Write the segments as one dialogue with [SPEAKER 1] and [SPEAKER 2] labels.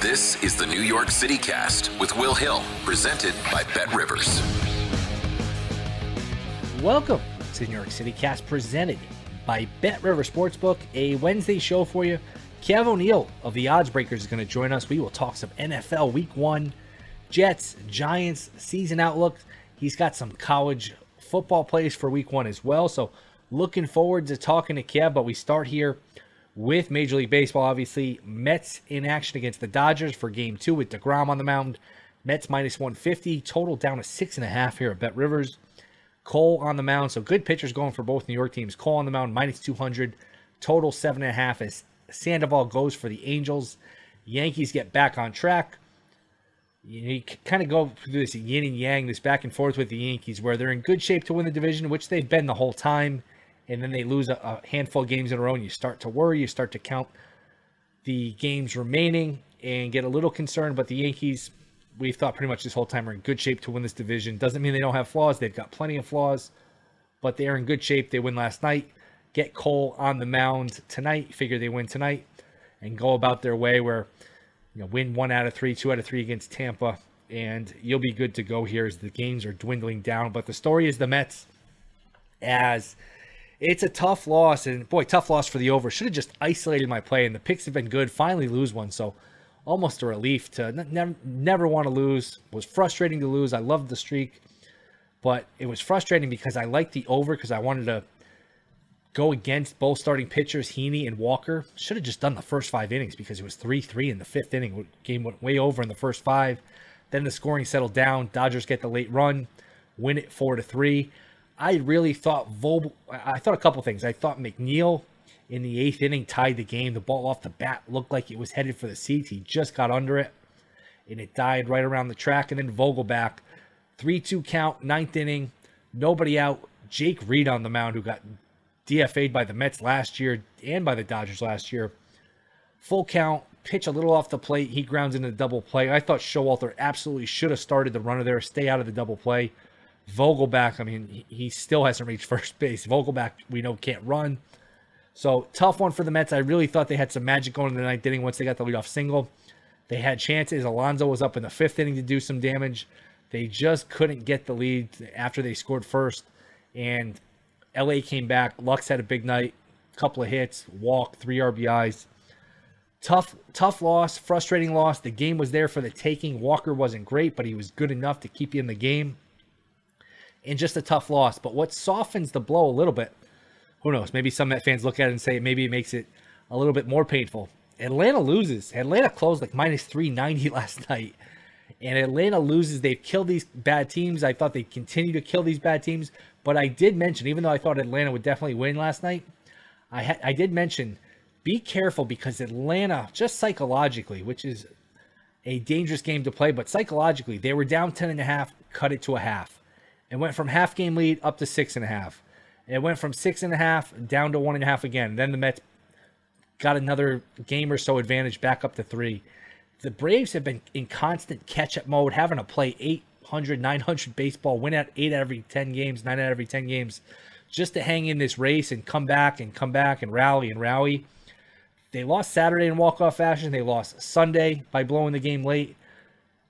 [SPEAKER 1] This is the New York City Cast with Will Hill, presented by Bet Rivers.
[SPEAKER 2] Welcome to the New York City Cast, presented by Bet River Sportsbook, a Wednesday show for you. Kev O'Neill of the Odds Breakers is going to join us. We will talk some NFL Week One, Jets, Giants season outlook. He's got some college football plays for Week One as well. So looking forward to talking to Kev. But we start here with Major League Baseball, obviously. Mets in action against the Dodgers for game two with DeGrom on the mound. Mets minus 150, total down to six and a half here at Bet Rivers. Cole on the mound, so good pitchers going for both New York teams. Cole on the mound, minus 200, total seven and a half as Sandoval goes for the Angels. Yankees get back on track. You, know, you kind of go through this yin and yang, this back and forth with the Yankees, where they're in good shape to win the division, which they've been the whole time and then they lose a, a, handful of games in a row and you start to worry you start to count the games remaining and get a little concerned but the yankees we've thought pretty much this whole time are in good shape to win this division. Doesn't mean they don't have flaws they've got plenty of flaws but they're in good shape. They win last night get cole on the mound tonight figure they win tonight and go about their way where you know win one out of three two out of three against tampa and you'll be good to go here as the games are dwindling down. But the story is the mets as it's a tough loss, and boy, tough loss for the over. Should have just isolated my play, and the picks have been good. Finally, lose one, so almost a relief to never never want to lose. Was frustrating to lose. I loved the streak, but it was frustrating because I liked the over because I wanted to go against both starting pitchers, Heaney and Walker. Should have just done the first five innings because it was three three in the fifth inning. Game went way over in the first five. Then the scoring settled down. Dodgers get the late run, win it four to three. I really thought Vogel. I thought a couple things. I thought McNeil in the eighth inning tied the game. The ball off the bat looked like it was headed for the seats. He just got under it, and it died right around the track. And then Vogelbach, three-two count, ninth inning, nobody out. Jake Reed on the mound, who got DFA'd by the Mets last year and by the Dodgers last year. Full count, pitch a little off the plate. He grounds into the double play. I thought Showalter absolutely should have started the runner there. Stay out of the double play. Vogelbach, I mean, he still hasn't reached first base. Vogelbach, we know, can't run. So tough one for the Mets. I really thought they had some magic going in the ninth inning once they got the leadoff single. They had chances. Alonso was up in the fifth inning to do some damage. They just couldn't get the lead after they scored first. And LA came back. Lux had a big night, couple of hits, walk, three RBIs. Tough, tough loss, frustrating loss. The game was there for the taking. Walker wasn't great, but he was good enough to keep you in the game and just a tough loss. But what softens the blow a little bit, who knows? Maybe some Met fans look at it and say maybe it makes it a little bit more painful. Atlanta loses. Atlanta closed like minus 390 last night. And Atlanta loses. They've killed these bad teams. I thought they'd continue to kill these bad teams. But I did mention, even though I thought Atlanta would definitely win last night, I, ha- I did mention be careful because Atlanta, just psychologically, which is a dangerous game to play, but psychologically, they were down 10 and a half, cut it to a half. It went from half game lead up to six and a half. It went from six and a half down to one and a half again. Then the Mets got another game or so advantage back up to three. The Braves have been in constant catch up mode, having to play 800, 900 baseball, win at eight out of every 10 games, nine out of every 10 games, just to hang in this race and come back and come back and rally and rally. They lost Saturday in walk off fashion. They lost Sunday by blowing the game late.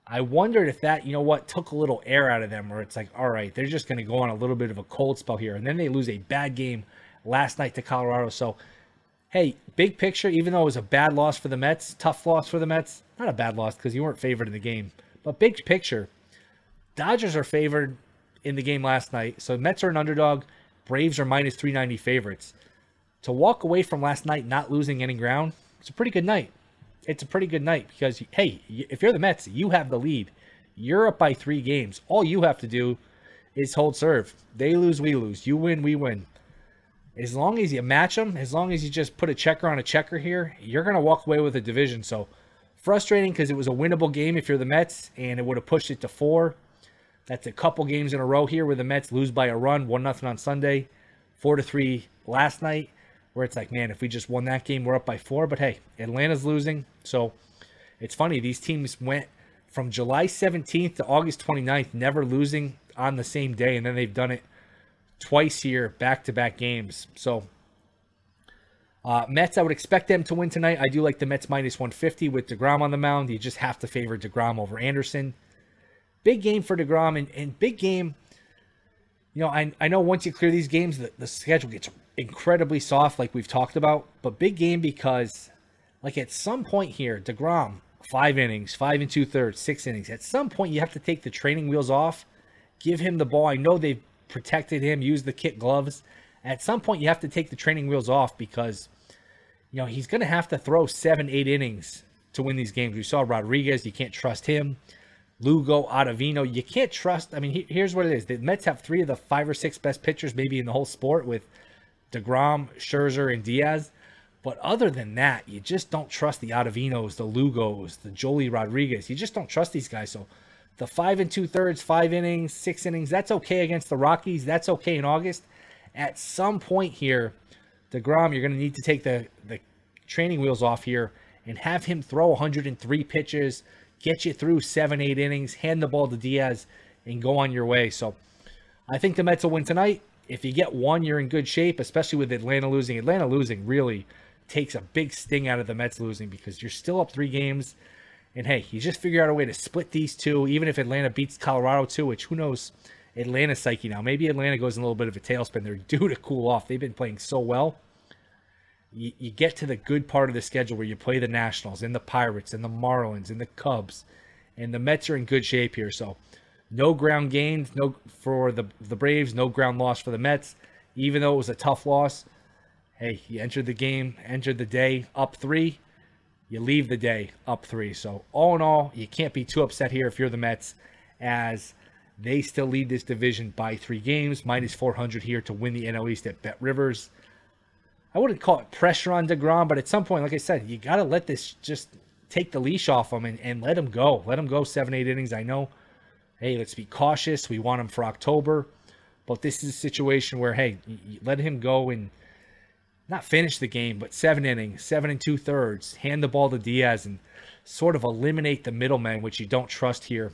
[SPEAKER 2] I wondered if that, you know what, took a little air out of them, where it's like, all right, they're just going to go on a little bit of a cold spell here. And then they lose a bad game last night to Colorado. So, hey, big picture, even though it was a bad loss for the Mets, tough loss for the Mets, not a bad loss because you weren't favored in the game, but big picture, Dodgers are favored in the game last night. So, Mets are an underdog, Braves are minus 390 favorites. To walk away from last night not losing any ground, it's a pretty good night it's a pretty good night because hey, if you're the Mets, you have the lead. You're up by three games. All you have to do is hold serve. They lose, we lose. You win, we win. As long as you match them, as long as you just put a checker on a checker here, you're gonna walk away with a division. So frustrating because it was a winnable game if you're the Mets, and it would have pushed it to four. That's a couple games in a row here where the Mets lose by a run, one nothing on Sunday, four to three last night where it's like, man, if we just won that game, we're up by four. But hey, Atlanta's losing. So it's funny. These teams went from July 17th to August 29th, never losing on the same day. And then they've done it twice here, back to back games. So uh, Mets, I would expect them to win tonight. I do like the Mets minus 150 with DeGrom on the mound. You just have to favor DeGrom over Anderson. Big game for DeGrom and, and big game. You know, I, I know once you clear these games, the, the schedule gets incredibly soft, like we've talked about, but big game because, like, at some point here, DeGrom, five innings, five and two thirds, six innings. At some point, you have to take the training wheels off, give him the ball. I know they've protected him, used the kit gloves. At some point, you have to take the training wheels off because, you know, he's going to have to throw seven, eight innings to win these games. We saw Rodriguez, you can't trust him. Lugo, Ottavino, you can't trust. I mean, here's what it is: the Mets have three of the five or six best pitchers, maybe in the whole sport, with DeGrom, Scherzer, and Diaz. But other than that, you just don't trust the Ottavinos, the Lugos, the Joely Rodriguez. You just don't trust these guys. So the five and two thirds, five innings, six innings, that's okay against the Rockies. That's okay in August. At some point here, DeGrom, you're going to need to take the, the training wheels off here and have him throw 103 pitches, get you through seven, eight innings, hand the ball to Diaz, and go on your way. So I think the Mets will win tonight if you get one, you're in good shape, especially with Atlanta losing. Atlanta losing really takes a big sting out of the Mets losing because you're still up three games. And hey, you just figure out a way to split these two, even if Atlanta beats Colorado too, which who knows Atlanta's psyche now. Maybe Atlanta goes in a little bit of a tailspin. They're due to cool off. They've been playing so well. You, you get to the good part of the schedule where you play the Nationals and the Pirates and the Marlins and the Cubs. And the Mets are in good shape here. So no ground gained, no for the the Braves, no ground loss for the Mets. Even though it was a tough loss, hey, you entered the game, entered the day up three, you leave the day up three. So all in all, you can't be too upset here if you're the Mets, as they still lead this division by three games, minus 400 here to win the NL East at Bet Rivers. I wouldn't call it pressure on DeGrom, but at some point, like I said, you got to let this just take the leash off him and, and let him go. Let him go seven, eight innings. I know hey, let's be cautious. We want him for October. But this is a situation where, hey, let him go and not finish the game, but seven innings, seven and two thirds, hand the ball to Diaz and sort of eliminate the middleman, which you don't trust here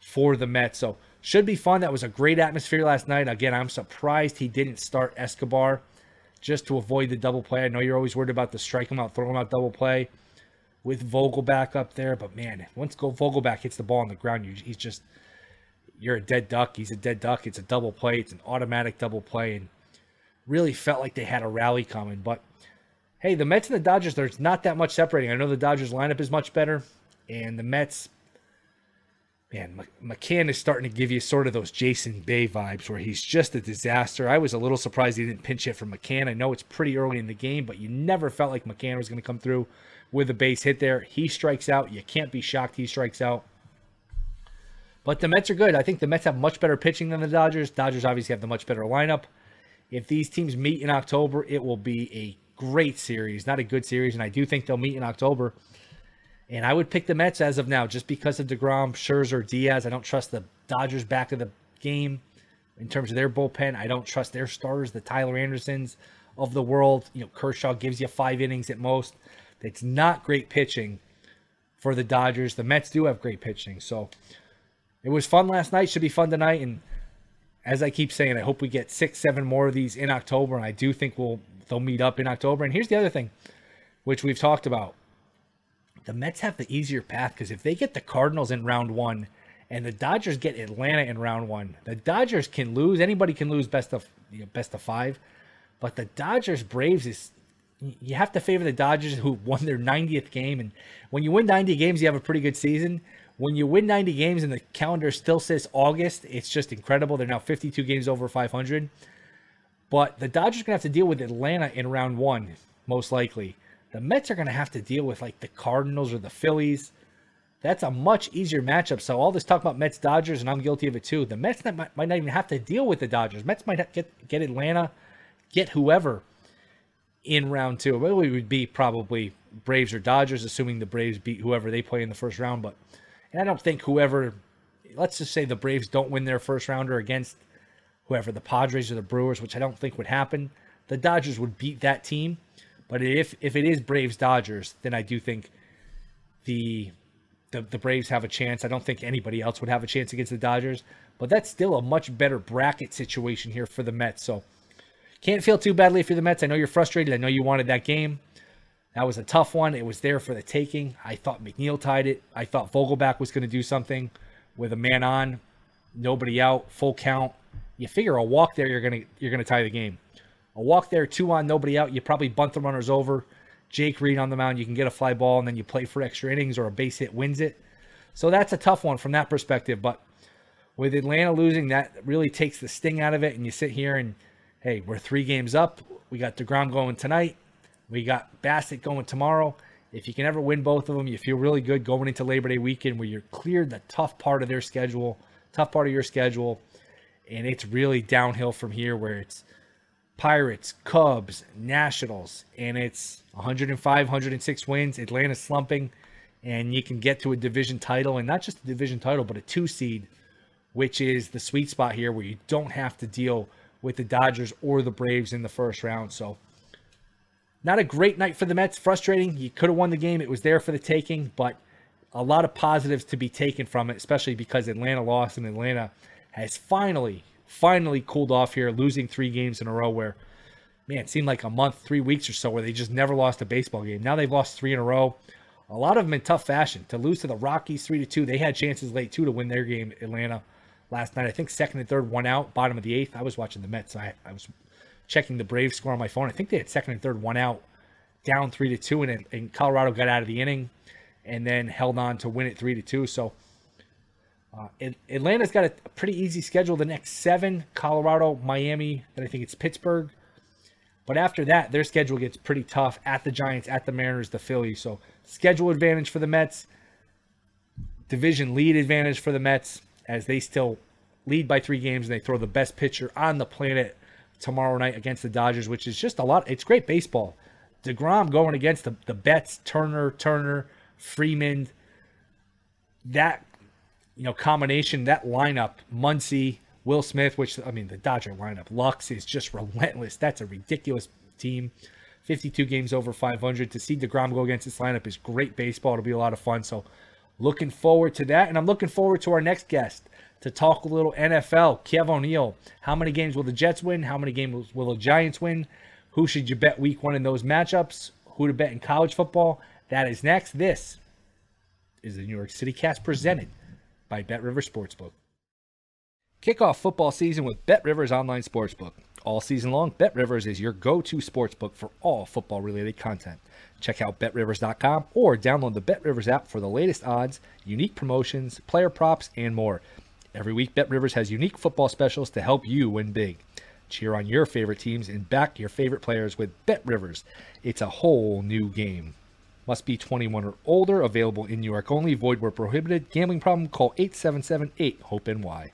[SPEAKER 2] for the Mets. So should be fun. That was a great atmosphere last night. Again, I'm surprised he didn't start Escobar just to avoid the double play. I know you're always worried about the strike him out, throw him out double play with Vogelbach up there, but man, once go Vogelbach hits the ball on the ground, you, he's just you're a dead duck. He's a dead duck. It's a double play. It's an automatic double play, and really felt like they had a rally coming. But hey, the Mets and the Dodgers, there's not that much separating. I know the Dodgers lineup is much better, and the Mets, man, McCann is starting to give you sort of those Jason Bay vibes where he's just a disaster. I was a little surprised he didn't pinch hit for McCann. I know it's pretty early in the game, but you never felt like McCann was going to come through with a base hit there. He strikes out. You can't be shocked he strikes out. But the Mets are good. I think the Mets have much better pitching than the Dodgers. Dodgers obviously have the much better lineup. If these teams meet in October, it will be a great series, not a good series, and I do think they'll meet in October. And I would pick the Mets as of now just because of DeGrom, Scherzer, Diaz. I don't trust the Dodgers back of the game in terms of their bullpen. I don't trust their stars, the Tyler Andersons of the world. You know, Kershaw gives you five innings at most. It's not great pitching for the Dodgers. The Mets do have great pitching. So it was fun last night. Should be fun tonight. And as I keep saying, I hope we get six, seven more of these in October. And I do think we'll they'll meet up in October. And here's the other thing, which we've talked about the Mets have the easier path because if they get the Cardinals in round one and the Dodgers get Atlanta in round one, the Dodgers can lose. Anybody can lose best of you know, best of five, but the Dodgers Braves is you have to favor the Dodgers who won their 90th game. And when you win 90 games, you have a pretty good season. When you win 90 games and the calendar still says August, it's just incredible. They're now 52 games over 500. But the Dodgers are going to have to deal with Atlanta in round one, most likely. The Mets are going to have to deal with like the Cardinals or the Phillies. That's a much easier matchup. So all this talk about Mets Dodgers, and I'm guilty of it too. The Mets might, might not even have to deal with the Dodgers. Mets might get get Atlanta, get whoever in round two. It would be probably Braves or Dodgers, assuming the Braves beat whoever they play in the first round. But and I don't think whoever, let's just say the Braves don't win their first rounder against whoever the Padres or the Brewers, which I don't think would happen. The Dodgers would beat that team. But if if it is Braves Dodgers, then I do think the, the the Braves have a chance. I don't think anybody else would have a chance against the Dodgers. But that's still a much better bracket situation here for the Mets. So can't feel too badly if you're the Mets. I know you're frustrated. I know you wanted that game. That was a tough one. It was there for the taking. I thought McNeil tied it. I thought Vogelbach was going to do something with a man on, nobody out, full count. You figure a walk there, you're gonna you're gonna tie the game. A walk there, two on, nobody out. You probably bunt the runners over. Jake Reed on the mound, you can get a fly ball and then you play for extra innings or a base hit wins it. So that's a tough one from that perspective. But with Atlanta losing, that really takes the sting out of it. And you sit here and, hey, we're three games up. We got DeGrom going tonight. We got Bassitt going tomorrow. If you can ever win both of them, you feel really good going into Labor Day weekend where you're cleared the tough part of their schedule, tough part of your schedule. And it's really downhill from here where it's Pirates, Cubs, Nationals, and it's 105, 106 wins. Atlanta's slumping, and you can get to a division title, and not just a division title, but a two seed, which is the sweet spot here where you don't have to deal with the Dodgers or the Braves in the first round. So, not a great night for the Mets. Frustrating. You could have won the game, it was there for the taking, but a lot of positives to be taken from it, especially because Atlanta lost and Atlanta has finally finally cooled off here, losing three games in a row where, man, it seemed like a month, three weeks or so where they just never lost a baseball game. Now they've lost three in a row. A lot of them in tough fashion. To lose to the Rockies three to two, they had chances late too to win their game. Atlanta last night, I think second and third, one out, bottom of the eighth. I was watching the Mets. I, I was checking the Braves score on my phone. I think they had second and third, one out, down three to two, and, and Colorado got out of the inning and then held on to win it three to two. So uh, Atlanta's got a pretty easy schedule. The next seven: Colorado, Miami, then I think it's Pittsburgh. But after that, their schedule gets pretty tough at the Giants, at the Mariners, the Phillies. So schedule advantage for the Mets, division lead advantage for the Mets as they still lead by three games and they throw the best pitcher on the planet tomorrow night against the Dodgers, which is just a lot. It's great baseball. DeGrom going against the, the Betts, Turner, Turner, Freeman. That you know, combination, that lineup, Muncy, Will Smith, which, I mean, the Dodger lineup, Lux is just relentless. That's a ridiculous team. 52 games over 500. To see DeGrom go against this lineup is great baseball. It'll be a lot of fun. So, looking forward to that. And I'm looking forward to our next guest to talk a little NFL. Kev O'Neill. How many games will the Jets win? How many games will the Giants win? Who should you bet week one in those matchups? Who to bet in college football? That is next. This is the New York City Cast presented by Bet Rivers Sportsbook. Kick off football season with Bet Rivers Online Sportsbook. All season long, BetRivers is your go-to sportsbook for all football-related content. Check out betrivers.com or download the BetRivers app for the latest odds, unique promotions, player props, and more. Every week, BetRivers has unique football specials to help you win big. Cheer on your favorite teams and back your favorite players with BetRivers. It's a whole new game. Must be 21 or older. Available in New York only. Void where prohibited. Gambling problem? Call 877-8-HOPE-NY.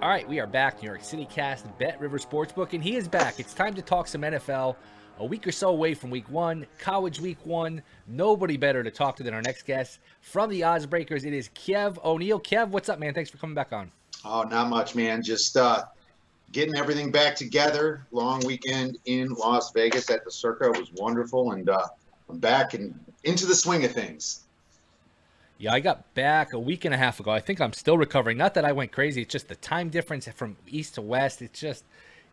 [SPEAKER 2] All right, we are back. New York City Cast, Bet River Sportsbook, and he is back. It's time to talk some NFL. A week or so away from week one, college week one. Nobody better to talk to than our next guest from the Odds Breakers. It is Kev O'Neill. Kev, what's up, man? Thanks for coming back on.
[SPEAKER 3] Oh, not much, man. Just uh, getting everything back together. Long weekend in Las Vegas at the Circa was wonderful, and uh, I'm back and into the swing of things.
[SPEAKER 2] Yeah, I got back a week and a half ago. I think I'm still recovering. Not that I went crazy. It's just the time difference from east to west. It's just,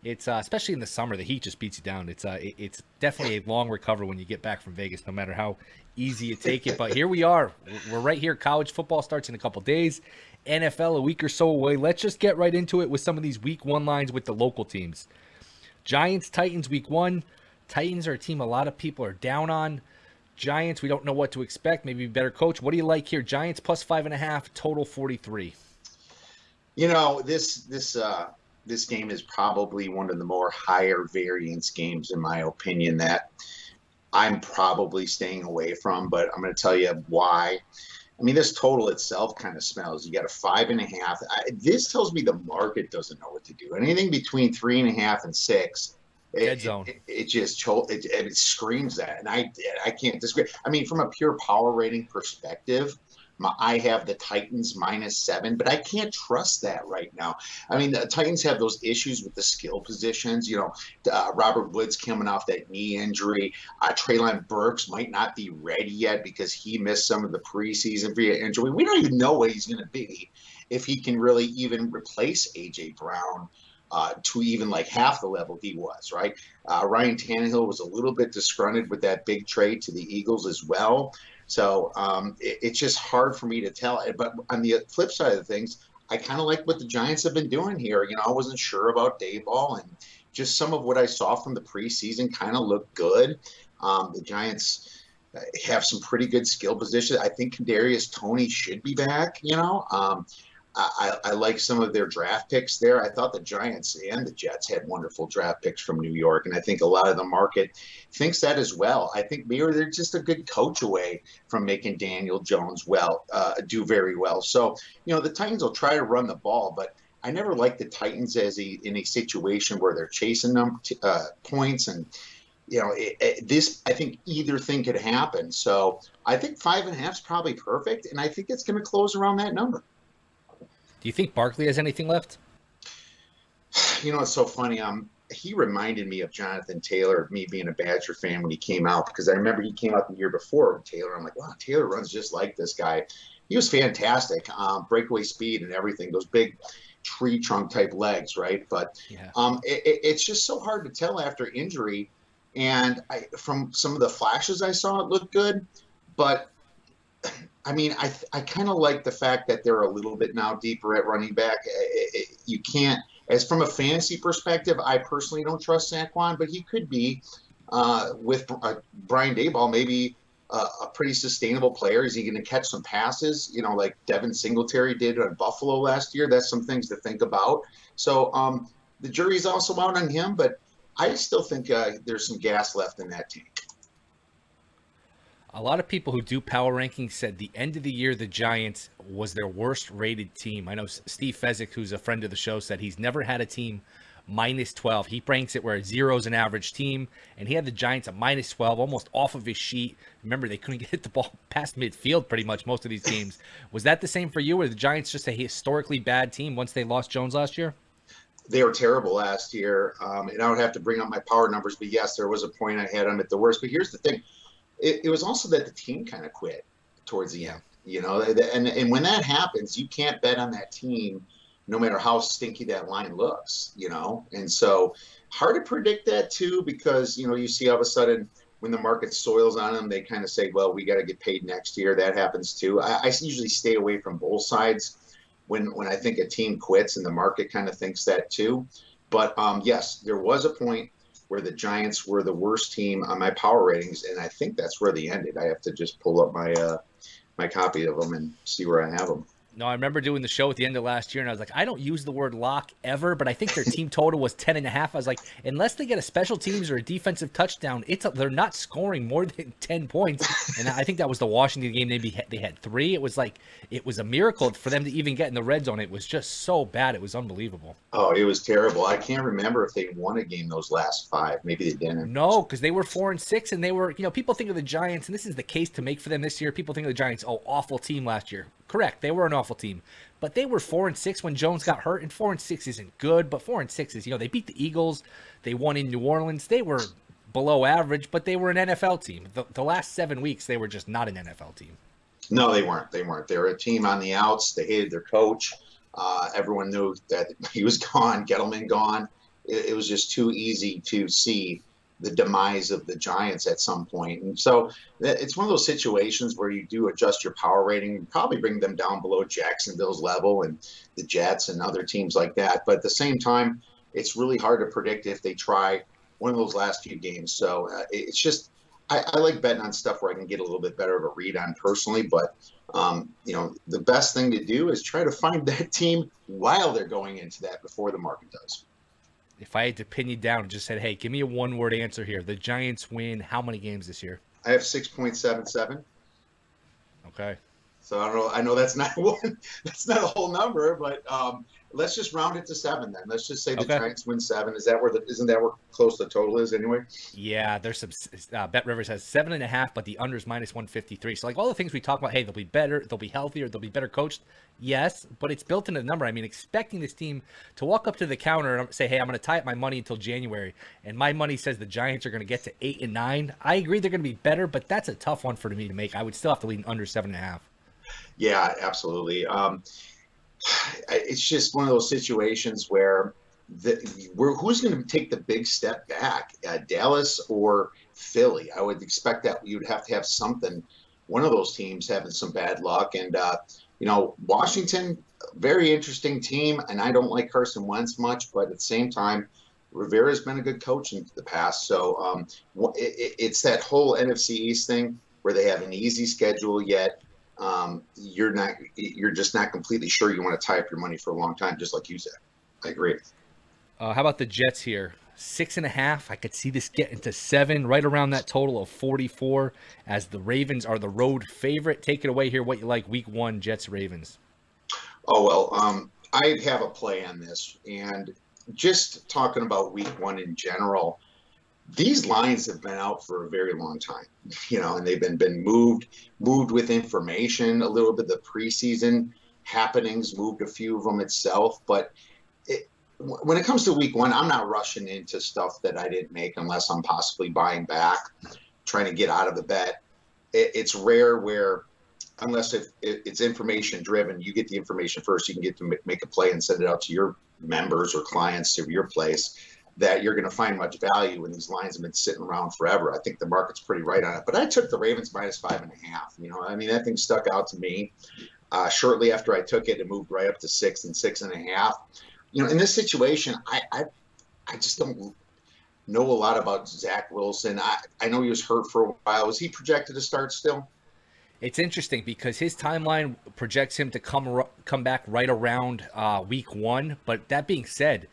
[SPEAKER 2] it's uh, especially in the summer, the heat just beats you down. It's uh, it, it's definitely a long recovery when you get back from Vegas, no matter how easy you take it. But here we are. We're right here. College football starts in a couple days. NFL a week or so away. Let's just get right into it with some of these week one lines with the local teams. Giants, Titans, week one. Titans are a team a lot of people are down on. Giants, we don't know what to expect. Maybe better coach. What do you like here? Giants plus five and a half, total forty three.
[SPEAKER 3] You know this this uh, this game is probably one of the more higher variance games in my opinion that I'm probably staying away from. But I'm going to tell you why. I mean, this total itself kind of smells. You got a five and a half. I, this tells me the market doesn't know what to do. Anything between three and a half and six
[SPEAKER 2] Dead zone.
[SPEAKER 3] It, it, it just it, it screams that, and I I can't disagree. I mean, from a pure power rating perspective, my, I have the Titans minus seven, but I can't trust that right now. I mean, the Titans have those issues with the skill positions. You know, uh, Robert Woods coming off that knee injury. Uh, Treylon Burks might not be ready yet because he missed some of the preseason via injury. We don't even know what he's going to be if he can really even replace AJ Brown uh, to even like half the level he was, right? Uh, Ryan Tannehill was a little bit disgruntled with that big trade to the Eagles as well. So um, it, it's just hard for me to tell. But on the flip side of things, I kind of like what the Giants have been doing here. You know, I wasn't sure about Daboll, and just some of what I saw from the preseason kind of looked good. Um, the Giants uh, have some pretty good skill positions. I think Kadarius Toney should be back. You know, um, I, I, like some of their draft picks there. I thought the Giants and the Jets had wonderful draft picks from New York, and I think a lot of the market thinks that as well. I think maybe they're just a good coach away from making Daniel Jones well uh, do very well. So you know the Titans will try to run the ball, but I never like the Titans as a in a situation where they're chasing them uh, points and you know, it, it, this I think either thing could happen. So I think five and a half is probably perfect, and I think it's going to close around that number.
[SPEAKER 2] Do you think Barkley has anything left?
[SPEAKER 3] You know, it's so funny. Um, he reminded me of Jonathan Taylor, of me being a Badger fan when he came out, because I remember he came out the year before Taylor. I'm like, wow, Taylor runs just like this guy. He was fantastic, um, breakaway speed and everything. Those big tree trunk type legs, right? But yeah. um, it, it's just so hard to tell after injury. And I, from some of the flashes I saw, it looked good, but I mean, I I kind of like the fact that they're a little bit now deeper at running back. It, it, you can't, as from a fantasy perspective, I personally don't trust Saquon, but he could be uh, with uh, Brian Daboll, maybe uh, a pretty sustainable player. Is he going to catch some passes? You know, like Devin Singletary did at Buffalo last year. That's some things to think about. So um, the jury's also out on him, but I still think uh, there's some gas left in that tank
[SPEAKER 2] a lot of people who do power rankings said the end of the year the Giants was their worst rated team. I know Steve Fezzik, who's a friend of the show, said he's never had a team minus 12. He ranks it where zero is an average team, and he had the Giants at minus 12, almost off of his sheet. Remember, they couldn't get the ball past midfield pretty much most of these games. Was that the same for you? Were the Giants just a historically bad team once they lost Jones last year?
[SPEAKER 3] They were terrible last year, um, and I would have to bring up my power numbers, but yes, there was a point I had them at the worst. But here's the thing it, it was also that the team kind of quit towards the end. You know, and and when that happens, you can't bet on that team, no matter how stinky that line looks. You know, and so hard to predict that too because you know you see all of a sudden when the market soils on them, they kind of say, well, we got to get paid next year. That happens too. I, I, usually stay away from both sides. when when I think a team quits and the market kind of thinks that too. But um, yes, there was a point where the Giants were the worst team on my power ratings, and I think that's where they ended. I have to just pull up my uh, my copy of them and see where I have them.
[SPEAKER 2] No, I remember doing the show at the end of last year, and I was like, I don't use the word lock ever, but I think their team total was 10 and a half. I was like, unless they get a special teams or a defensive touchdown, it's a, they're not scoring more than 10 points. And I think that was the Washington game. They, be, they had three. It was like, it was a miracle for them to even get in the red zone. It was just so bad. It was unbelievable.
[SPEAKER 3] Oh, it was terrible. I can't remember if they won a game those last five. Maybe they didn't.
[SPEAKER 2] No, because they were four and six, and they were, you know, people think of the Giants, and this is the case to make for them this year. People think of the Giants, oh, awful team last year. Correct, they were an awful team, but they were four and six when Jones got hurt, and four and six isn't good. But four and six is, you know, they beat the Eagles, they won in New Orleans, they were below average, but they were an NFL team. The, the last seven weeks, they were just not an NFL team.
[SPEAKER 3] No, they weren't. They weren't. They were a team on the outs. They hated their coach. Uh, everyone knew that he was gone. Gettleman gone. It, it was just too easy to see the demise of the Giants at some point. And so it's one of those situations where you do adjust your power rating and probably bring them down below Jacksonville's level and the Jets and other teams like that. But at the same time, it's really hard to predict if they try one of those last few games. So uh, it's just, I, I, like betting on stuff where I can get a little bit better of a read on personally. But, um, you know, the best thing to do is try to find that team while they're going into that before the market does
[SPEAKER 2] if I had to pin you down and just said, "Hey, give me a one-word answer here," the Giants win how many games this year?
[SPEAKER 3] I have six point seven seven.
[SPEAKER 2] Okay.
[SPEAKER 3] So I don't know. I know that's not one. That's not a whole number, but um, let's just round it to seven then. Let's just say the okay. Giants win seven. Is that where the isn't that where close the total is anyway?
[SPEAKER 2] Yeah, there's some. Uh, Bet Rivers has seven and a half, but the unders minus one fifty three. So like all the things we talk about, hey, they'll be better, they'll be healthier, they'll be better coached. Yes, but it's built into the number. I mean, expecting this team to walk up to the counter and say, "Hey, I'm going to tie up my money until January," and my money says the Giants are going to get to eight and nine. I agree they're going to be better, but that's a tough one for me to make. I would still have to lean under seven and a half.
[SPEAKER 3] Yeah, absolutely. Um, it's just one of those situations where the, who's going to take the big step back, uh, Dallas or Philly? I would expect that you'd have to have something. One of those teams having some bad luck, and uh, you know, Washington, very interesting team, and I don't like Carson Wentz much, but at the same time, Rivera's been a good coach in the past. So um, it, it's that whole NFC East thing where they have an easy schedule, yet um, you're not you're just not completely sure you want to tie up your money for a long time, just like you said. I agree.
[SPEAKER 2] Uh, how about the Jets here? Six and a half. I could see this getting to seven, right around that total of 44, as the Ravens are the road favorite. Take it away here. What you like, Week One, Jets Ravens?
[SPEAKER 3] Oh well, um, I have a play on this, and just talking about Week One in general these lines have been out for a very long time, you know, and they've been been moved moved with information. A little bit the preseason happenings moved a few of them itself, but it, when it comes to week one, I'm not rushing into stuff that I didn't make unless I'm possibly buying back, trying to get out of the bet. It, it's rare where, unless if it, it's information driven, you get the information first. You can get to make a play and send it out to your members or clients to your place that you're going to find much value when these lines have been sitting around forever. I think the market's pretty right on it. But I took the Ravens minus five and a half. You know, I mean, that thing stuck out to me. Uh, shortly after I took it, it moved right up to six and six and a half. You know, in this situation, I I, I just don't know a lot about Zach Wilson. I, I know he was hurt for a while. Was he projected to start still?
[SPEAKER 2] It's interesting because his timeline projects him to come come back right around uh, week one. But that being said,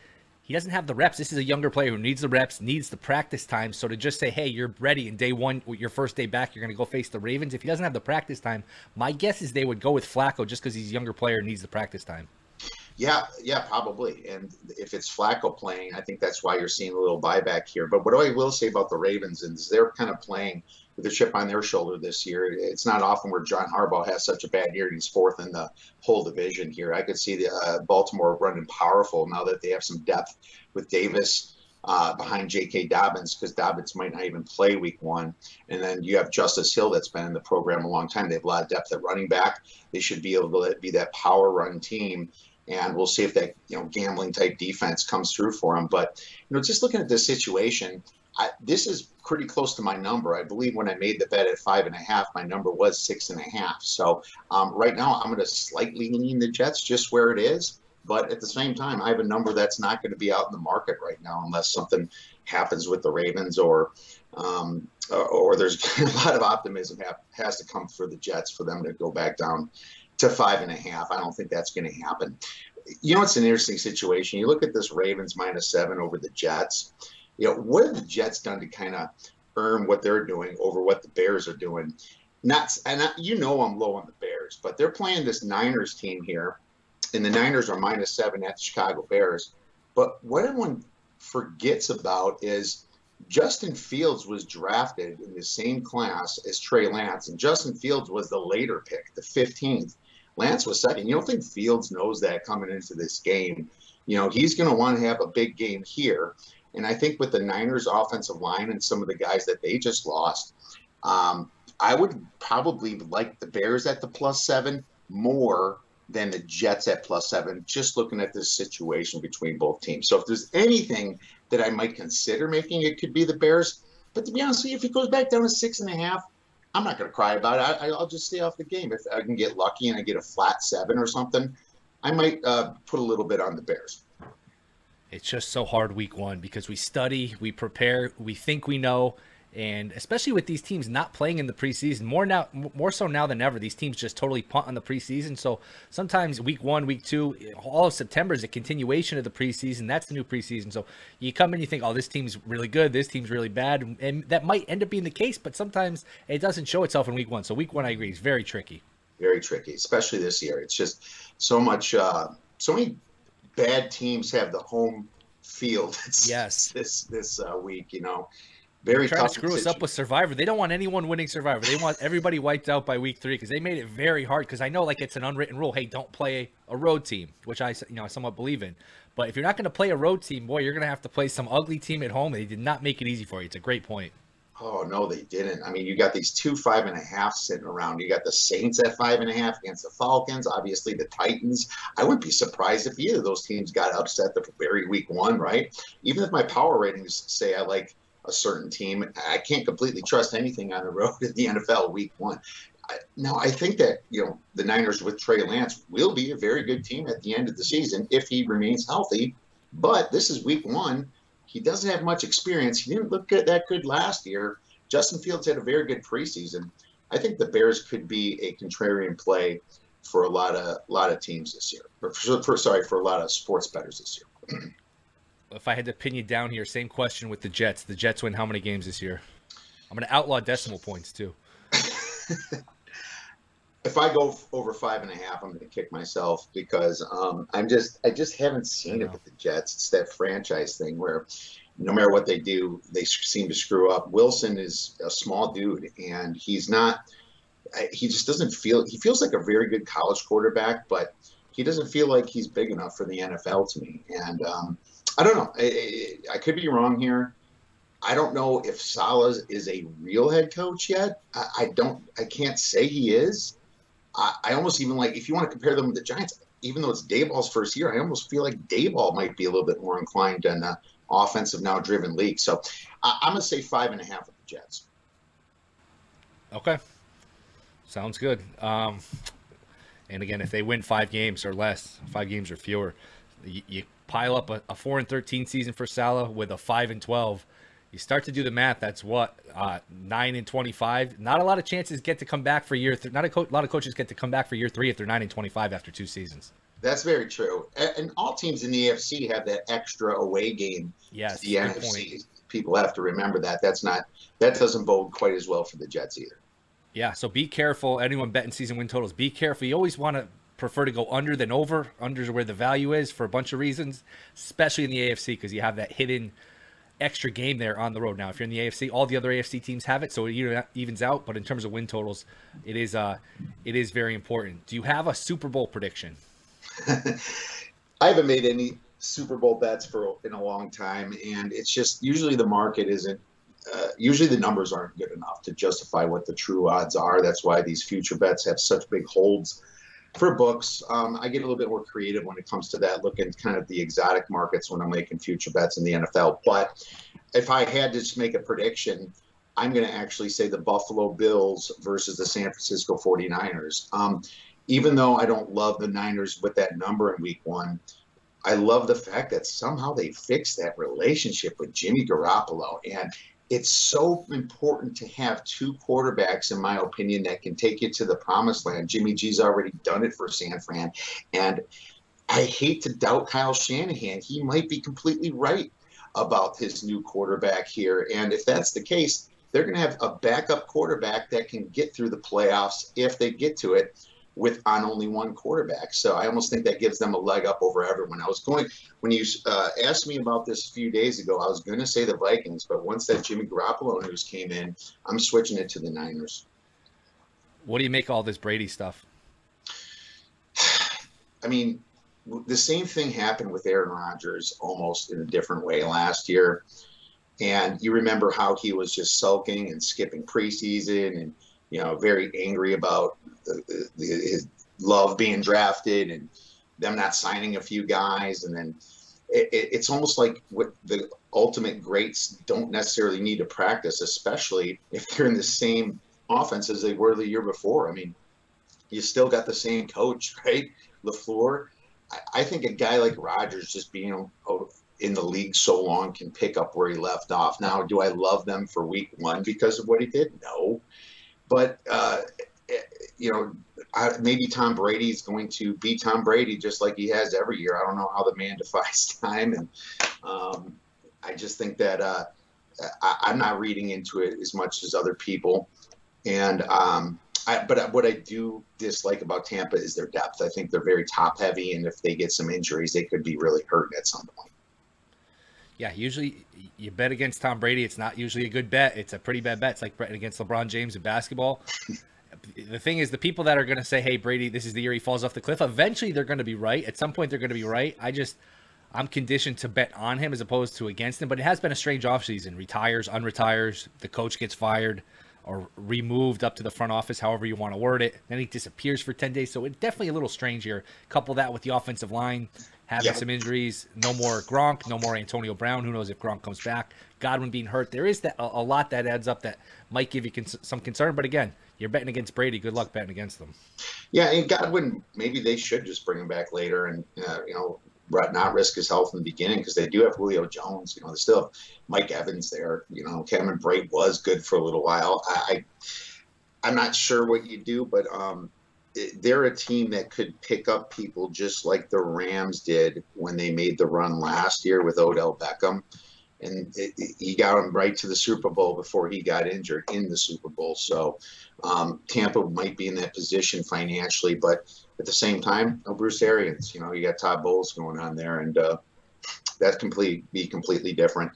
[SPEAKER 2] he doesn't have the reps. This is a younger player who needs the reps, needs the practice time. So to just say, hey, you're ready in day one, your first day back, you're going to go face the Ravens. If he doesn't have the practice time, my guess is they would go with Flacco just because he's a younger player and needs the practice time.
[SPEAKER 3] Yeah, yeah, probably. And if it's Flacco playing, I think that's why you're seeing a little buyback here. But what I will say about the Ravens is they're kind of playing with a chip on their shoulder this year. It's not often where John Harbaugh has such a bad year and he's fourth in the whole division here. I could see the uh, Baltimore running powerful now that they have some depth with Davis uh, behind J.K. Dobbins because Dobbins might not even play week one. And then you have Justice Hill that's been in the program a long time. They have a lot of depth at running back. They should be able to be that power run team. And we'll see if that you know gambling type defense comes through for them. But you know, just looking at this situation, I, this is pretty close to my number. I believe when I made the bet at five and a half, my number was six and a half. So um, right now, I'm going to slightly lean the Jets just where it is. But at the same time, I have a number that's not going to be out in the market right now unless something happens with the Ravens or um, or there's a lot of optimism has to come for the Jets for them to go back down to five and a half. I don't think that's going to happen. You know, it's an interesting situation. You look at this Ravens minus seven over the Jets. You know, what have the Jets done to kind of earn what they're doing over what the Bears are doing? Not, and I, you know, I'm low on the Bears, but they're playing this Niners team here, and the Niners are minus seven at the Chicago Bears. But what everyone forgets about is Justin Fields was drafted in the same class as Trey Lance, and Justin Fields was the later pick, the 15th. Lance was second. You don't think Fields knows that coming into this game? You know, he's going to want to have a big game here. And I think with the Niners' offensive line and some of the guys that they just lost, um, I would probably like the Bears at the plus seven more than the Jets at plus seven, just looking at this situation between both teams. So if there's anything that I might consider making, it could be the Bears. But to be honest with you, if it goes back down to six and a half, I'm not going to cry about it. I, will just stay off the game. If I can get lucky and I get a flat seven or something, I might uh, put a little bit on the Bears.
[SPEAKER 2] It's just so hard week one because we study, we prepare, we think we know, and especially with these teams not playing in the preseason more now more so now than ever these teams just totally punt on the preseason. So sometimes week one week two all of september is a continuation of the preseason. That's the new preseason. So you come in you think oh this team's really good. This team's really bad. And that might end up being the case but sometimes it doesn't show itself in week one. So week one i agree is very tricky.
[SPEAKER 3] Very tricky especially this year. It's just so much uh so many bad teams have the home field
[SPEAKER 2] yes
[SPEAKER 3] this this uh, week you know very
[SPEAKER 2] trying to screw decision. us up with Survivor. They don't want anyone winning Survivor. They want everybody wiped out by week three because they made it very hard. Because I know like it's an unwritten rule. Hey, don't play a road team, which I you know I somewhat believe in. But if you're not going to play a road team, boy, you're going to have to play some ugly team at home. They did not make it easy for you. It's a great point.
[SPEAKER 3] Oh no, they didn't. I mean, you got these two five and a half sitting around. You got the Saints at five and a half against the Falcons. Obviously, the Titans. I wouldn't be surprised if either of those teams got upset the very week one, right? Even if my power ratings say I like a certain team. I can't completely trust anything on the road in the NFL week one. Now, I think that, you know, the Niners with Trey Lance will be a very good team at the end of the season if he remains healthy. But this is week one. He doesn't have much experience. He didn't look good, that good last year. Justin Fields had a very good preseason. I think the Bears could be a contrarian play for a lot of a lot of teams this year. For, for, sorry, for a lot of sports bettors this year.
[SPEAKER 2] if I had to pin you down here, same question with the Jets. The Jets win how many games this year? I'm going to outlaw decimal points too.
[SPEAKER 3] if I go over five and a half, I'm going to kick myself because um, I'm just I just haven't seen it with the Jets. It's that franchise thing where no matter what they do, they seem to screw up. Wilson is a small dude, and he's not. He just doesn't feel. He feels like a very good college quarterback, but he doesn't feel like he's big enough for the NFL to me. And um, I don't know. I, I, could be wrong here. I don't know if Saleh is a real head coach yet. I, I don't. I can't say he is. I, I, almost even like if you want to compare them with the Giants, even though it's Daboll's first year, I almost feel like Daboll might be a little bit more inclined in the offensive now driven league. So I, am gonna say five and a half with the Jets.
[SPEAKER 2] Okay, sounds good. Um, and again, if they win five games or less, five games or fewer, you, you pile up a, a, four and thirteen season for Saleh with a five and twelve. You start to do the math. That's what uh, nine and twenty-five. Not a lot of chances get to come back for year. Th- not a, co- a lot of coaches get to come back for year three if they're nine and twenty-five after two seasons.
[SPEAKER 3] That's very true. And all teams in the AFC have that extra away game.
[SPEAKER 2] Yes,
[SPEAKER 3] the NFC. Point. People have to remember that. That's not that doesn't bode quite as well for the Jets either.
[SPEAKER 2] Yeah, so be careful. Anyone betting season win totals, be careful. You always want to prefer to go under than over. Under is where the value is for a bunch of reasons, especially in the AFC because you have that hidden extra game there on the road. Now, if you're in the AFC, all the other AFC teams have it, so it evens out. But in terms of win totals, it is uh, it is very important. Do you have a Super Bowl prediction?
[SPEAKER 3] I haven't made any Super Bowl bets for in a long time, and it's just usually the market isn't. Uh, usually the numbers aren't good enough to justify what the true odds are. That's why these future bets have such big holds for books, um, I get a little bit more creative when it comes to that, looking kind of the exotic markets when I'm making future bets in the NFL. But if I had to just make a prediction, I'm going to actually say the Buffalo Bills versus the San Francisco 49ers. Um, even though I don't love the Niners with that number in week one, I love the fact that somehow they fixed that relationship with Jimmy Garoppolo. And it's so important to have two quarterbacks, in my opinion, that can take you to the promised land. Jimmy G's already done it for San Fran. And I hate to doubt Kyle Shanahan. He might be completely right about his new quarterback here. And if that's the case, they're going to have a backup quarterback that can get through the playoffs if they get to it with on only one quarterback. So I almost think that gives them a leg up over everyone. I was going when you uh, asked me about this a few days ago. I was going to say the Vikings, but once that Jimmy Garoppolo news came in, I'm switching it to the Niners.
[SPEAKER 2] What do you make all this Brady stuff?
[SPEAKER 3] I mean, the same thing happened with Aaron Rodgers almost in a different way last year. And you remember how he was just sulking and skipping preseason and, you know, very angry about the, the, his love being drafted and them not signing a few guys. And then it, it, it's almost like what the ultimate greats don't necessarily need to practice, especially if they're in the same offense as they were the year before. I mean, you still got the same coach, right? LaFleur. I, I think a guy like Rodgers just being in the league so long can pick up where he left off. Now, do I love them for week one because of what he did? No. But, uh, you know, I, maybe Tom Brady is going to be Tom Brady just like he has every year. I don't know how the man defies time. And um, I just think that uh, I, am not reading into it as much as other people. And, um, I, but what I do dislike about Tampa is their depth. I think they're very top heavy, and if they get some injuries, they could be really hurting at some point
[SPEAKER 2] yeah, usually you bet against Tom Brady. It's not usually a good bet. It's a pretty bad bet. It's like betting against LeBron James in basketball. the thing is, the people that are going to say, "Hey, Brady, this is the year he falls off the cliff," eventually they're going to be right. At some point, they're going to be right. I just, I'm conditioned to bet on him as opposed to against him. But it has been a strange offseason. Retires, unretires, the coach gets fired or removed up to the front office, however you want to word it. Then he disappears for 10 days. So it's definitely a little strange here. Couple that with the offensive line having some injuries. No more Gronk, no more Antonio Brown. Who knows if Gronk comes back? Godwin being hurt. There is that a, a lot that adds up that might give you cons- some concern. But again, you're betting against Brady. Good luck betting against them.
[SPEAKER 3] Yeah, and Godwin, maybe they should just bring him back later and uh, you know not risk his health in the beginning because they do have Julio Jones. You know, they still have Mike Evans there. You know, Cameron Brate was good for a little while. I, I am not sure what you do, but um, they're a team that could pick up people just like the Rams did when they made the run last year with Odell Beckham. And it, it, he got him right to the Super Bowl before he got injured in the Super Bowl. So um, Tampa might be in that position financially, but at the same time, no Bruce Arians. You know, you got Todd Bowles going on there, and uh, that complete be completely different.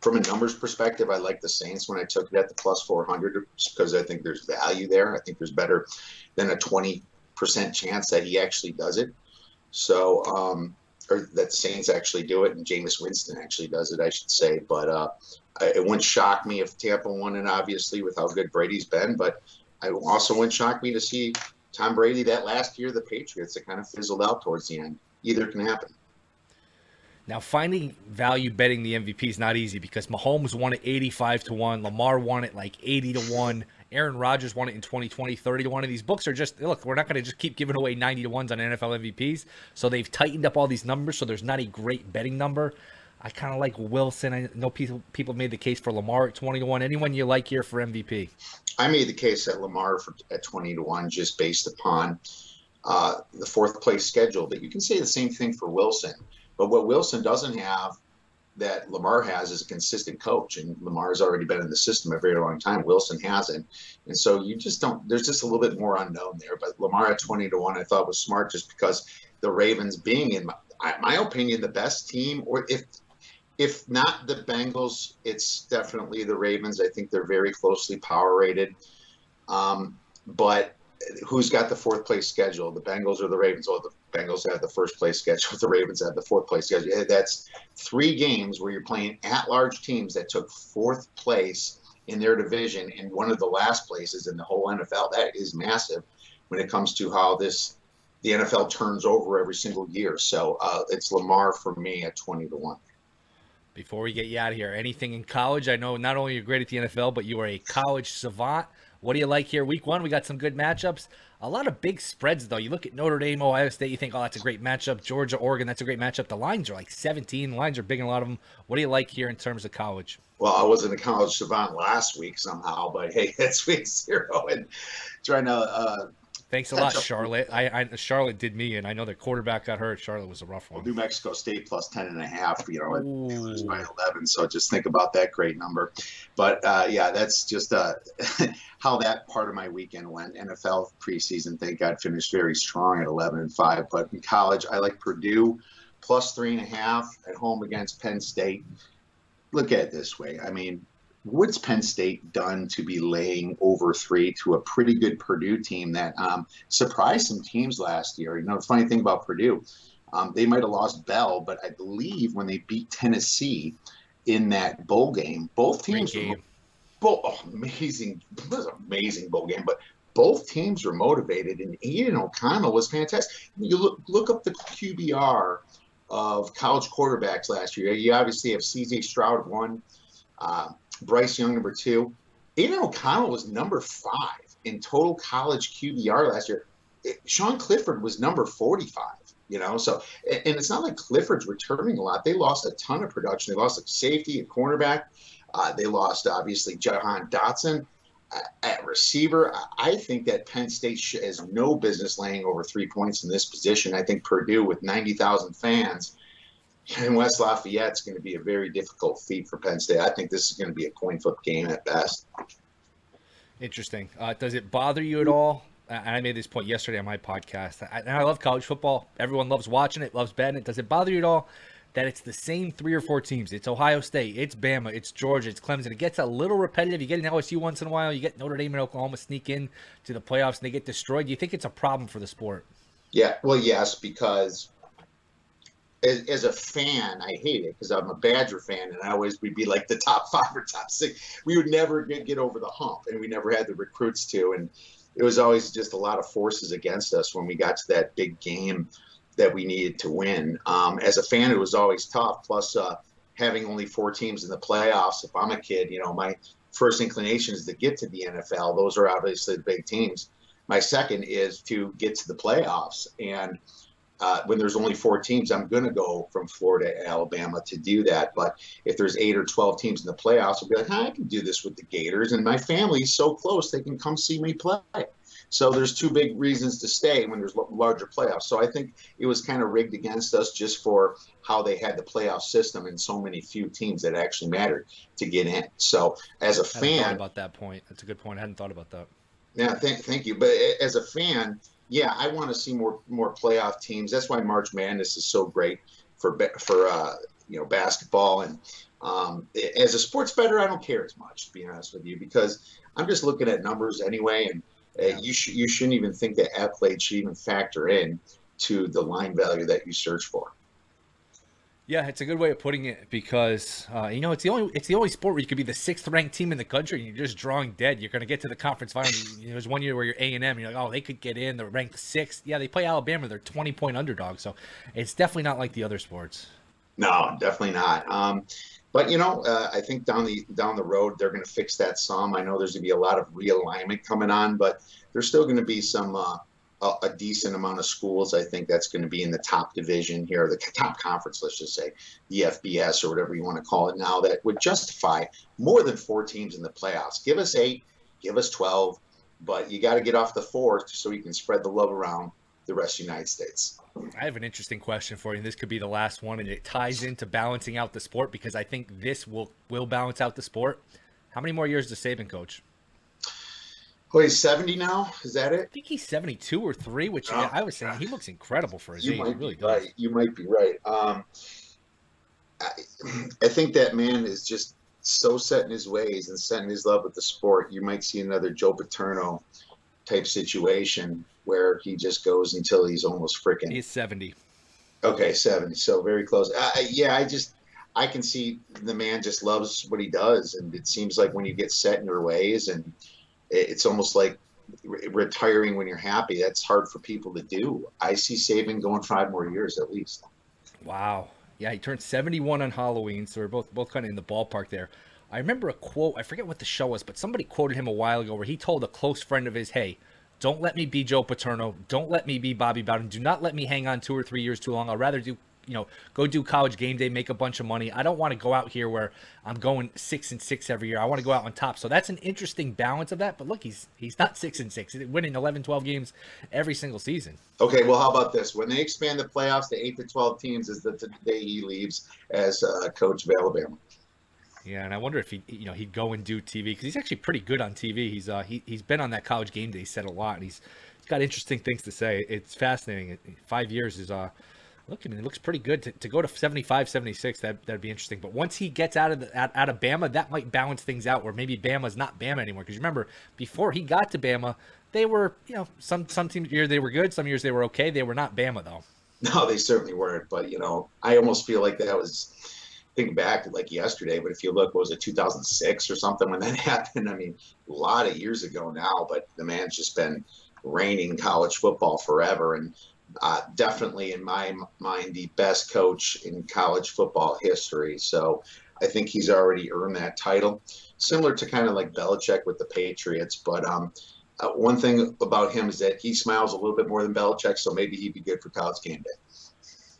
[SPEAKER 3] From a numbers perspective, I like the Saints when I took it at the plus 400 because I think there's value there. I think there's better than a 20% chance that he actually does it. So, um, or that the Saints actually do it and Jameis Winston actually does it, I should say. But uh, it wouldn't shock me if Tampa won it, obviously, with how good Brady's been. But I also wouldn't shock me to see Tom Brady that last year, the Patriots, it kind of fizzled out towards the end. Either can happen.
[SPEAKER 2] Now, finding value betting the MVP is not easy because Mahomes won it 85 to 1, Lamar won it like 80 to 1. Aaron Rodgers won it in 2020, 30 to 1. And these books are just, look, we're not going to just keep giving away 90 to 1s on NFL MVPs. So they've tightened up all these numbers. So there's not a great betting number. I kind of like Wilson. I know people people made the case for Lamar at 20 to 1. Anyone you like here for MVP?
[SPEAKER 3] I made the case at Lamar for, at 20 to 1 just based upon uh, the fourth place schedule. But you can say the same thing for Wilson. But what Wilson doesn't have that Lamar has is a consistent coach, and Lamar's already been in the system a very long time. Wilson hasn't, and so you just don't. There's just a little bit more unknown there. But Lamar at twenty to one, I thought was smart, just because the Ravens being in my, my opinion the best team, or if if not the Bengals, it's definitely the Ravens. I think they're very closely power rated. Um, but who's got the fourth place schedule? The Bengals or the Ravens? Oh, the Bengals have the first place schedule. The Ravens have the fourth place schedule. That's three games where you're playing at large teams that took fourth place in their division and one of the last places in the whole NFL. That is massive when it comes to how this the NFL turns over every single year. So uh, it's Lamar for me at 20 to 1.
[SPEAKER 2] Before we get you out of here, anything in college? I know not only you're great at the NFL, but you are a college savant. What do you like here? Week one, we got some good matchups. A lot of big spreads, though. You look at Notre Dame, Ohio State, you think, oh, that's a great matchup. Georgia, Oregon, that's a great matchup. The lines are like 17. The lines are big in a lot of them. What do you like here in terms of college?
[SPEAKER 3] Well, I wasn't a college savant last week somehow, but hey, it's week zero and trying to uh,
[SPEAKER 2] Thanks a lot, Charlotte. I, I, Charlotte did me, and I know the quarterback got hurt. Charlotte was a rough one.
[SPEAKER 3] Well, New Mexico State plus 10 and a half, you know, and by 11. So just think about that great number. But uh, yeah, that's just uh, how that part of my weekend went. NFL preseason, thank God, finished very strong at 11 and 5. But in college, I like Purdue plus three and a half at home against Penn State. Look at it this way. I mean, what's Penn State done to be laying over three to a pretty good Purdue team that um, surprised some teams last year? You know, the funny thing about Purdue, um, they might have lost Bell, but I believe when they beat Tennessee in that bowl game, both teams were both oh, amazing, was an amazing bowl game, but both teams were motivated, and Aidan O'Connell was fantastic. You look look up the QBR of college quarterbacks last year. You obviously have C.J. Stroud one. Uh, Bryce Young, number two. Aidan O'Connell was number five in total college QBR last year. Sean Clifford was number 45, you know, so, and it's not like Clifford's returning a lot. They lost a ton of production. They lost a safety, a cornerback. Uh, they lost, obviously, Jahan Dotson uh, at receiver. I think that Penn State has no business laying over three points in this position. I think Purdue, with 90,000 fans, in West Lafayette is going to be a very difficult feat for Penn State. I think this is going to be a coin flip game at best.
[SPEAKER 2] Interesting. Uh, does it bother you at all? And I made this point yesterday on my podcast. I, and I love college football. Everyone loves watching it, loves betting it. Does it bother you at all that it's the same three or four teams? It's Ohio State, it's Bama, it's Georgia, it's Clemson. It gets a little repetitive. You get an LSU once in a while. You get Notre Dame and Oklahoma sneak in to the playoffs and they get destroyed. Do you think it's a problem for the sport?
[SPEAKER 3] Yeah, well, yes, because as, as, a fan, I hate it because I'm a Badger fan, and I always would be like the top five or top six. We would never get, get over the hump, and we never had the recruits to. And it was always just a lot of forces against us when we got to that big game that we needed to win. Um, as a fan, it was always tough. Plus, uh, having only four teams in the playoffs. If I'm a kid, you know, my first inclination is to get to the NFL. Those are obviously the big teams. My second is to get to the playoffs, and uh, when there's only four teams, I'm going to go from Florida to Alabama to do that. But if there's eight or 12 teams in the playoffs, I'll be like, I can do this with the Gators. And my family's so close, they can come see me play. So there's two big reasons to stay when there's larger playoffs. So I think it was kind of rigged against us just for how they had the playoff system and so many few teams that actually mattered to get in. So as a fan,
[SPEAKER 2] about that point, that's a good point. I hadn't thought about that.
[SPEAKER 3] Yeah, thank, thank you. But as a fan, yeah, I want to see more more playoff teams. That's why March Madness is so great for for uh, you know basketball. And um, as a sports bettor, I don't care as much to be honest with you because I'm just looking at numbers anyway. And uh, you sh- you shouldn't even think that athletes should even factor in to the line value that you search for.
[SPEAKER 2] Yeah, it's a good way of putting it because uh, you know it's the only it's the only sport where you could be the sixth ranked team in the country and you're just drawing dead. You're going to get to the conference final. you know, there's one year where you're A and M, you're like, oh, they could get in. They're ranked sixth. Yeah, they play Alabama. They're 20 point underdog. So it's definitely not like the other sports.
[SPEAKER 3] No, definitely not. Um, but you know, uh, I think down the down the road they're going to fix that some. I know there's going to be a lot of realignment coming on, but there's still going to be some. Uh, a, a, decent amount of schools. I think that's going to be in the top division here, the top conference, let's just say, the FBS or whatever you want to call it now, that would justify more than four teams in the playoffs. Give us eight, give us 12, but you got to get off the four so you can spread the love around the rest of the United States.
[SPEAKER 2] I have an interesting question for you, this could be the last one, and it ties into balancing out the sport because I think this will will balance out the sport. How many more years does Saban coach?
[SPEAKER 3] Oh, he's 70 now? Is that it?
[SPEAKER 2] I think he's 72 or 3, which oh, I was saying he looks incredible for his
[SPEAKER 3] you
[SPEAKER 2] age.
[SPEAKER 3] Might
[SPEAKER 2] really
[SPEAKER 3] be right. You might be right. Um, I, I think that man is just so set in his ways and set in his love with the sport. You might see another Joe Paterno type situation where he just goes until he's almost freaking.
[SPEAKER 2] He's 70.
[SPEAKER 3] Okay, 70. So very close. I, yeah, I just. I can see the man just loves what he does, and it seems like when you get set in your ways and it's almost like re- retiring when you're happy. That's hard for people to do. I see Saban going five more years at least.
[SPEAKER 2] Wow. Yeah, he turned 71 on Halloween, so we're both both kind of in the ballpark there. I remember a quote, I forget what the show was, but somebody quoted him a while ago where he told a close friend of his, "Hey, don't let me be Joe Paterno. Don't let me be Bobby Bowden. Do not let me hang on two or three years too long. I'd rather do you know, go do college game day, make a bunch of money. I don't want to go out here where I'm going six and six every year. I want to go out on top. So that's an interesting balance of that. But look, he's he's not six and six. He's winning 11, 12 games every single season.
[SPEAKER 3] Okay, well, how about this? When they expand the playoffs to eight to twelve teams, is the day he leaves as uh, coach of Alabama.
[SPEAKER 2] Yeah, and I wonder if he, you know, he'd go and do TV because he's actually pretty good on TV. He's uh, he he's been on that college game day. Said a lot, and he's he's got interesting things to say. It's fascinating. Five years is uh look, I mean, it looks pretty good to, to go to 75, 76. That that'd be interesting. But once he gets out of the, out, out of Bama, that might balance things out. Where maybe Bama's not Bama anymore. Because remember, before he got to Bama, they were you know some some teams year they were good, some years they were okay. They were not Bama though.
[SPEAKER 3] No, they certainly weren't. But you know, I almost feel like that was think back like yesterday. But if you look, was it 2006 or something when that happened? I mean, a lot of years ago now. But the man's just been reigning college football forever and uh, definitely in my mind the best coach in college football history. So I think he's already earned that title, similar to kind of like Belichick with the Patriots. But um, uh, one thing about him is that he smiles a little bit more than Belichick, so maybe he'd be good for college game day.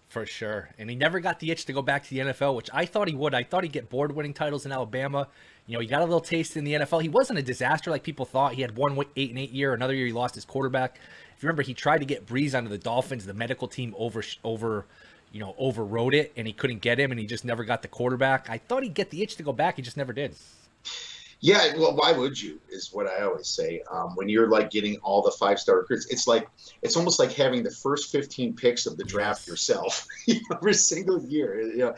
[SPEAKER 2] For sure. And he never got the itch to go back to the NFL, which I thought he would. I thought he'd get bored winning titles in Alabama. You know, he got a little taste in the NFL. He wasn't a disaster like people thought. He had one eight and eight year. Another year he lost his quarterback. You remember, he tried to get Brees onto the Dolphins. The medical team over over, you know, overrode it, and he couldn't get him, and he just never got the quarterback. I thought he'd get the itch to go back. He just never did.
[SPEAKER 3] Yeah, well, why would you? Is what I always say. Um, when you're like getting all the five star recruits, it's like it's almost like having the first 15 picks of the draft yourself every single year. You know,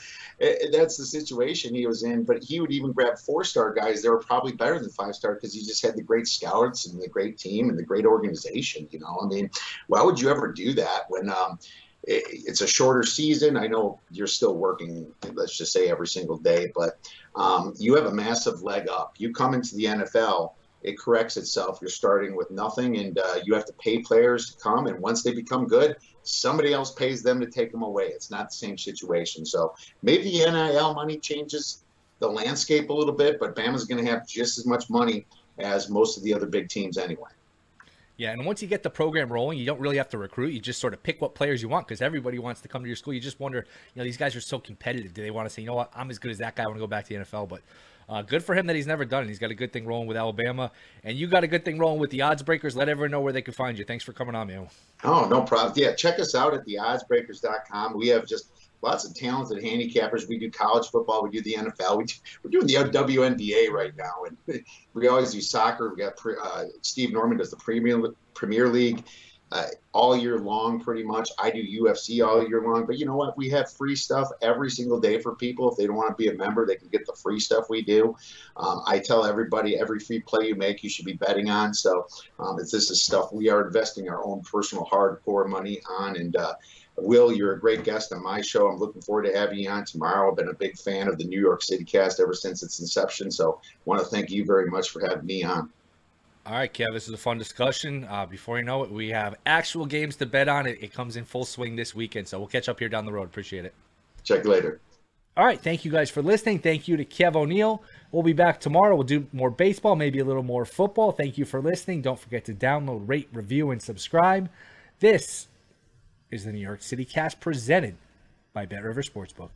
[SPEAKER 3] that's the situation he was in. But he would even grab four star guys that were probably better than five star because he just had the great scouts and the great team and the great organization. You know, I mean, why would you ever do that when? Um, it's a shorter season. I know you're still working, let's just say every single day, but um, you have a massive leg up. You come into the NFL, it corrects itself. You're starting with nothing, and uh, you have to pay players to come. And once they become good, somebody else pays them to take them away. It's not the same situation. So maybe the NIL money changes the landscape a little bit, but Bama's going to have just as much money as most of the other big teams anyway.
[SPEAKER 2] Yeah, and once you get the program rolling, you don't really have to recruit. You just sort of pick what players you want because everybody wants to come to your school. You just wonder, you know, these guys are so competitive. Do they want to say, you know what, I'm as good as that guy. I want to go back to the NFL. But uh, good for him that he's never done it. He's got a good thing rolling with Alabama, and you got a good thing rolling with the Odds Breakers. Let everyone know where they can find you. Thanks for coming on, man.
[SPEAKER 3] Oh, no problem. Yeah, check us out at theoddsbreakers.com. We have just lots of talented handicappers. We do college football, we do the NFL, we do, we're doing the WNBA right now, and we always do soccer. We got uh, Steve Norman does the Premier Premier League. Uh, all year long, pretty much. I do UFC all year long, but you know what? We have free stuff every single day for people. If they don't want to be a member, they can get the free stuff we do. Um, I tell everybody every free play you make, you should be betting on. So um, this is stuff we are investing our own personal hardcore money on, and uh, Will, you're a great guest on my show. I'm looking forward to having you on tomorrow. I've been a big fan of the New York City cast ever since its inception. So I want to thank you very much for having me on.
[SPEAKER 2] All right, Kev, this is a fun discussion. Uh, before you know it, we have actual games to bet on. It, it comes in full swing this weekend. So we'll catch up here down the road. Appreciate it.
[SPEAKER 3] Check you later.
[SPEAKER 2] All right. Thank you guys for listening. Thank you to Kev O'Neill. We'll be back tomorrow. We'll do more baseball, maybe a little more football. Thank you for listening. Don't forget to download, rate, review, and subscribe. This is the New York City Cast presented by Bet River Sportsbook.